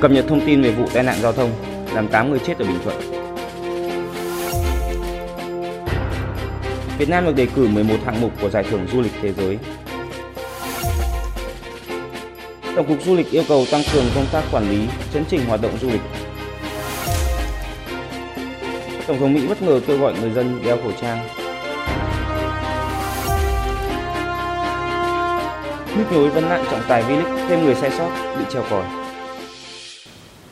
Cập nhật thông tin về vụ tai nạn giao thông làm 8 người chết ở Bình Thuận. Việt Nam được đề cử 11 hạng mục của Giải thưởng Du lịch Thế giới. Tổng cục Du lịch yêu cầu tăng cường công tác quản lý, chấn chỉnh hoạt động du lịch. Tổng thống Mỹ bất ngờ kêu gọi người dân đeo khẩu trang. Nhức nhối vấn nạn trọng tài V-League thêm người sai sót bị treo còi.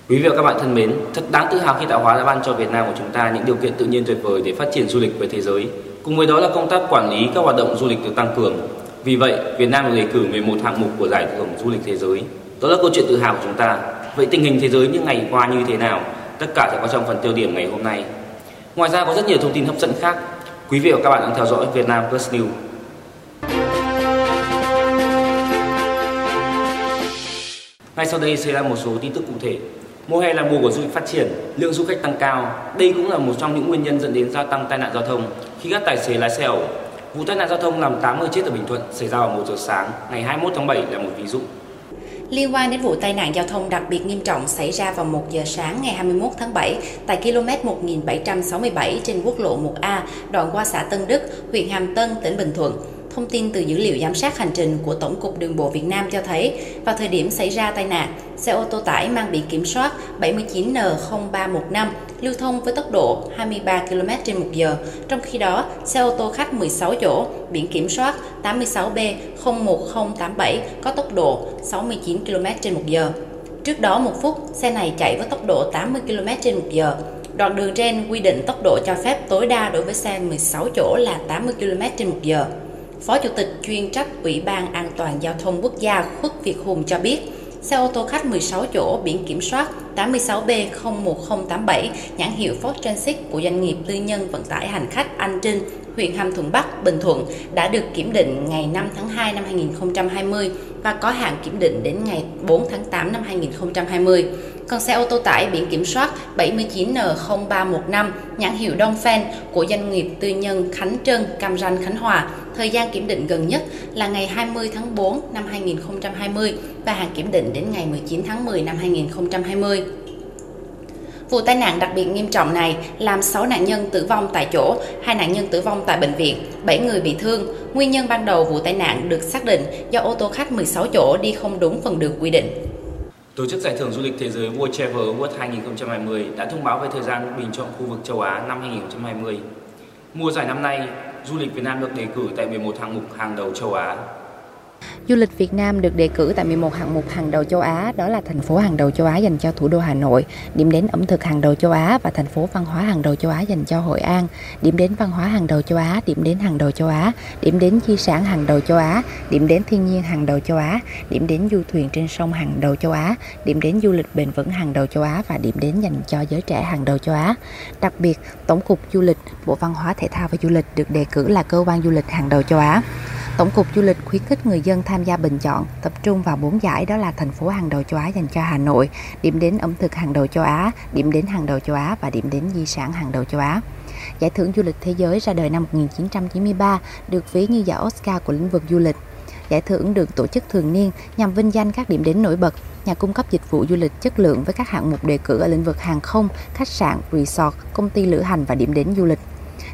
Quý vị và các bạn thân mến, thật đáng tự hào khi tạo hóa đã ban cho Việt Nam của chúng ta những điều kiện tự nhiên tuyệt vời để phát triển du lịch với thế giới. Cùng với đó là công tác quản lý các hoạt động du lịch được tăng cường. Vì vậy, Việt Nam được đề cử 11 hạng mục của giải thưởng du lịch thế giới. Đó là câu chuyện tự hào của chúng ta. Vậy tình hình thế giới những ngày qua như thế nào? Tất cả sẽ có trong phần tiêu điểm ngày hôm nay. Ngoài ra có rất nhiều thông tin hấp dẫn khác. Quý vị và các bạn đang theo dõi Việt Nam Plus News. Ngay sau đây sẽ là một số tin tức cụ thể. Mùa hè là mùa của du lịch phát triển, lượng du khách tăng cao. Đây cũng là một trong những nguyên nhân dẫn đến gia tăng tai nạn giao thông khi các tài xế lái xe ẩu. Vụ tai nạn giao thông làm 8 người chết ở Bình Thuận xảy ra vào 1 giờ sáng ngày 21 tháng 7 là một ví dụ. Liên quan đến vụ tai nạn giao thông đặc biệt nghiêm trọng xảy ra vào 1 giờ sáng ngày 21 tháng 7 tại km 1767 trên quốc lộ 1A, đoạn qua xã Tân Đức, huyện Hàm Tân, tỉnh Bình Thuận. Thông tin từ dữ liệu giám sát hành trình của Tổng cục Đường bộ Việt Nam cho thấy, vào thời điểm xảy ra tai nạn, xe ô tô tải mang biển kiểm soát 79N0315 lưu thông với tốc độ 23 km h. Trong khi đó, xe ô tô khách 16 chỗ, biển kiểm soát 86B01087 có tốc độ 69 km h. Trước đó một phút, xe này chạy với tốc độ 80 km h. Đoạn đường trên quy định tốc độ cho phép tối đa đối với xe 16 chỗ là 80 km h. Phó Chủ tịch chuyên trách Ủy ban An toàn Giao thông Quốc gia Khuất Việt Hùng cho biết, xe ô tô khách 16 chỗ biển kiểm soát 86B01087 nhãn hiệu Ford Transit của doanh nghiệp tư nhân vận tải hành khách Anh Trinh, huyện Hàm Thuận Bắc, Bình Thuận đã được kiểm định ngày 5 tháng 2 năm 2020 và có hạn kiểm định đến ngày 4 tháng 8 năm 2020. Còn xe ô tô tải biển kiểm soát 79N0315 nhãn hiệu Dongfeng của doanh nghiệp tư nhân Khánh Trân, Cam Ranh, Khánh Hòa, thời gian kiểm định gần nhất là ngày 20 tháng 4 năm 2020 và hạn kiểm định đến ngày 19 tháng 10 năm 2020. Vụ tai nạn đặc biệt nghiêm trọng này làm 6 nạn nhân tử vong tại chỗ, hai nạn nhân tử vong tại bệnh viện, 7 người bị thương. Nguyên nhân ban đầu vụ tai nạn được xác định do ô tô khách 16 chỗ đi không đúng phần đường quy định. Tổ chức Giải thưởng Du lịch Thế giới World Travel Award 2020 đã thông báo về thời gian bình chọn khu vực châu Á năm 2020. Mùa giải năm nay, du lịch Việt Nam được đề cử tại 11 hạng mục hàng đầu châu Á. Du lịch Việt Nam được đề cử tại 11 hạng mục hàng đầu châu Á, đó là thành phố hàng đầu châu Á dành cho thủ đô Hà Nội, điểm đến ẩm thực hàng đầu châu Á và thành phố văn hóa hàng đầu châu Á dành cho Hội An, điểm đến văn hóa hàng đầu châu Á, điểm đến hàng đầu châu Á, điểm đến di sản hàng đầu châu Á, điểm đến thiên nhiên hàng đầu châu Á, điểm đến du thuyền trên sông hàng đầu châu Á, điểm đến du lịch bền vững hàng đầu châu Á và điểm đến dành cho giới trẻ hàng đầu châu Á. Đặc biệt, Tổng cục Du lịch, Bộ Văn hóa Thể thao và Du lịch được đề cử là cơ quan du lịch hàng đầu châu Á. Tổng cục Du lịch khuyến khích người dân tham gia bình chọn, tập trung vào bốn giải đó là thành phố hàng đầu châu Á dành cho Hà Nội, điểm đến ẩm thực hàng đầu châu Á, điểm đến hàng đầu châu Á và điểm đến di sản hàng đầu châu Á. Giải thưởng du lịch thế giới ra đời năm 1993 được ví như giải Oscar của lĩnh vực du lịch. Giải thưởng được tổ chức thường niên nhằm vinh danh các điểm đến nổi bật, nhà cung cấp dịch vụ du lịch chất lượng với các hạng mục đề cử ở lĩnh vực hàng không, khách sạn, resort, công ty lữ hành và điểm đến du lịch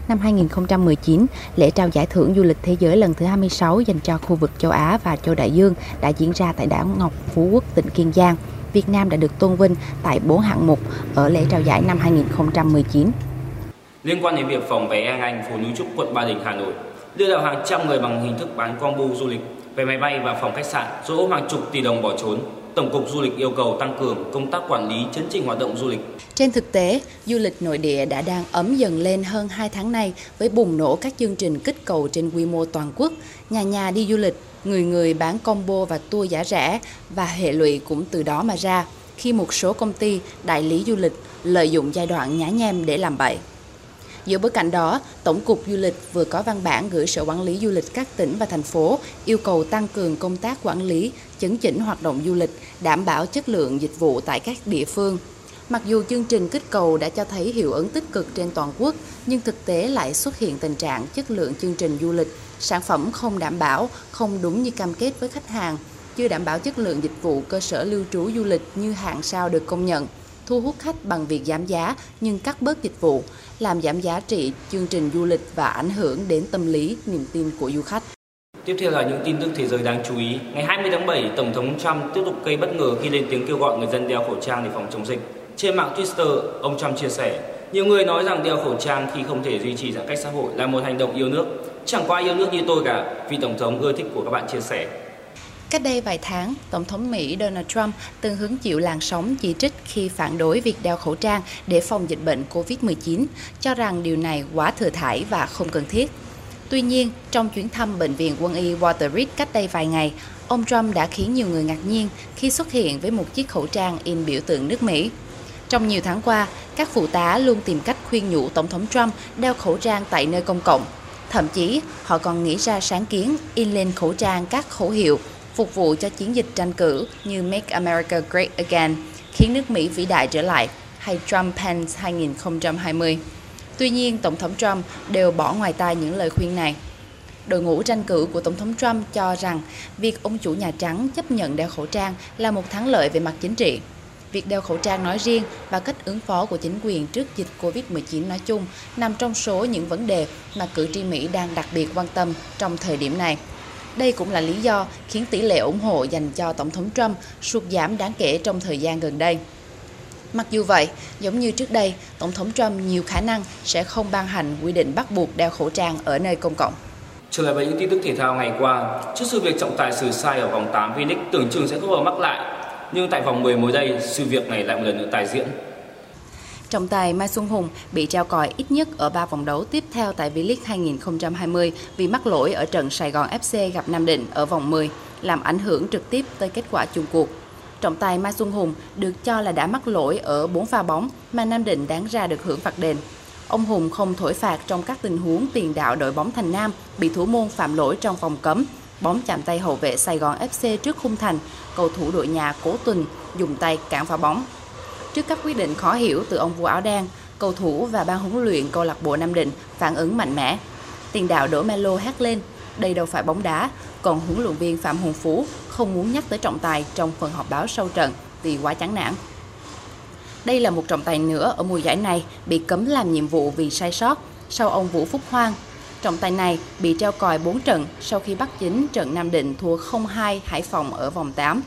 năm 2019, lễ trao giải thưởng du lịch thế giới lần thứ 26 dành cho khu vực châu Á và châu Đại Dương đã diễn ra tại đảo Ngọc Phú Quốc, tỉnh Kiên Giang. Việt Nam đã được tôn vinh tại 4 hạng mục ở lễ trao giải năm 2019. Liên quan đến việc phòng vé An Anh, phố núi Trúc, quận Ba Đình, Hà Nội, đưa đảo hàng trăm người bằng hình thức bán combo du lịch, vé máy bay và phòng khách sạn, rồi ôm hàng chục tỷ đồng bỏ trốn. Tổng cục Du lịch yêu cầu tăng cường công tác quản lý chấn chỉnh hoạt động du lịch. Trên thực tế, du lịch nội địa đã đang ấm dần lên hơn 2 tháng nay với bùng nổ các chương trình kích cầu trên quy mô toàn quốc. Nhà nhà đi du lịch, người người bán combo và tour giá rẻ và hệ lụy cũng từ đó mà ra khi một số công ty, đại lý du lịch lợi dụng giai đoạn nhá nhem để làm bậy. Giữa bối cảnh đó, Tổng cục Du lịch vừa có văn bản gửi Sở Quản lý Du lịch các tỉnh và thành phố yêu cầu tăng cường công tác quản lý, chấn chỉnh hoạt động du lịch, đảm bảo chất lượng dịch vụ tại các địa phương. Mặc dù chương trình kích cầu đã cho thấy hiệu ứng tích cực trên toàn quốc, nhưng thực tế lại xuất hiện tình trạng chất lượng chương trình du lịch, sản phẩm không đảm bảo, không đúng như cam kết với khách hàng. chưa đảm bảo chất lượng dịch vụ cơ sở lưu trú du lịch như hạng sao được công nhận, thu hút khách bằng việc giảm giá nhưng cắt bớt dịch vụ, làm giảm giá trị chương trình du lịch và ảnh hưởng đến tâm lý, niềm tin của du khách. Tiếp theo là những tin tức thế giới đáng chú ý. Ngày 20 tháng 7, Tổng thống Trump tiếp tục gây bất ngờ khi lên tiếng kêu gọi người dân đeo khẩu trang để phòng chống dịch. Trên mạng Twitter, ông Trump chia sẻ, nhiều người nói rằng đeo khẩu trang khi không thể duy trì giãn cách xã hội là một hành động yêu nước. Chẳng có ai yêu nước như tôi cả, vì Tổng thống ưa thích của các bạn chia sẻ. Cách đây vài tháng, Tổng thống Mỹ Donald Trump từng hứng chịu làn sóng chỉ trích khi phản đối việc đeo khẩu trang để phòng dịch bệnh COVID-19, cho rằng điều này quá thừa thải và không cần thiết. Tuy nhiên, trong chuyến thăm bệnh viện quân y Walter Reed cách đây vài ngày, ông Trump đã khiến nhiều người ngạc nhiên khi xuất hiện với một chiếc khẩu trang in biểu tượng nước Mỹ. Trong nhiều tháng qua, các phụ tá luôn tìm cách khuyên nhủ Tổng thống Trump đeo khẩu trang tại nơi công cộng. Thậm chí, họ còn nghĩ ra sáng kiến in lên khẩu trang các khẩu hiệu phục vụ cho chiến dịch tranh cử như Make America Great Again, khiến nước Mỹ vĩ đại trở lại, hay Trump Pence 2020. Tuy nhiên, Tổng thống Trump đều bỏ ngoài tai những lời khuyên này. Đội ngũ tranh cử của Tổng thống Trump cho rằng việc ông chủ Nhà Trắng chấp nhận đeo khẩu trang là một thắng lợi về mặt chính trị. Việc đeo khẩu trang nói riêng và cách ứng phó của chính quyền trước dịch COVID-19 nói chung nằm trong số những vấn đề mà cử tri Mỹ đang đặc biệt quan tâm trong thời điểm này. Đây cũng là lý do khiến tỷ lệ ủng hộ dành cho Tổng thống Trump sụt giảm đáng kể trong thời gian gần đây. Mặc dù vậy, giống như trước đây, Tổng thống Trump nhiều khả năng sẽ không ban hành quy định bắt buộc đeo khẩu trang ở nơi công cộng. Trở lại với những tin tức thể thao ngày qua, trước sự việc trọng tài xử sai ở vòng 8 V-League tưởng chừng sẽ không bao mắc lại, nhưng tại vòng 10 mới đây, sự việc này lại một lần nữa tái diễn. Trọng tài Mai Xuân Hùng bị trao còi ít nhất ở 3 vòng đấu tiếp theo tại V-League 2020 vì mắc lỗi ở trận Sài Gòn FC gặp Nam Định ở vòng 10, làm ảnh hưởng trực tiếp tới kết quả chung cuộc. Trọng tài Mai Xuân Hùng được cho là đã mắc lỗi ở 4 pha bóng mà Nam Định đáng ra được hưởng phạt đền. Ông Hùng không thổi phạt trong các tình huống tiền đạo đội bóng Thành Nam bị thủ môn phạm lỗi trong vòng cấm, bóng chạm tay hậu vệ Sài Gòn FC trước khung thành, cầu thủ đội nhà Cố Tuần dùng tay cản phá bóng. Trước các quyết định khó hiểu từ ông vua áo đen, cầu thủ và ban huấn luyện câu lạc bộ Nam Định phản ứng mạnh mẽ. Tiền đạo Đỗ Melo hét lên, đây đâu phải bóng đá, còn huấn luyện viên Phạm Hùng Phú không muốn nhắc tới trọng tài trong phần họp báo sau trận vì quá chán nản. Đây là một trọng tài nữa ở mùa giải này bị cấm làm nhiệm vụ vì sai sót sau ông Vũ Phúc Hoang. Trọng tài này bị treo còi 4 trận sau khi bắt chính trận Nam Định thua 0-2 Hải Phòng ở vòng 8.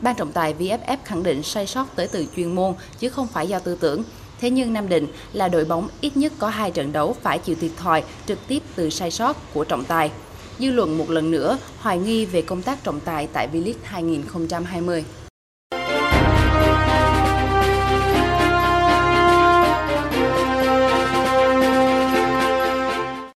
Ban trọng tài VFF khẳng định sai sót tới từ chuyên môn chứ không phải do tư tưởng. Thế nhưng Nam Định là đội bóng ít nhất có hai trận đấu phải chịu thiệt thòi trực tiếp từ sai sót của trọng tài. Dư luận một lần nữa hoài nghi về công tác trọng tài tại V-League 2020.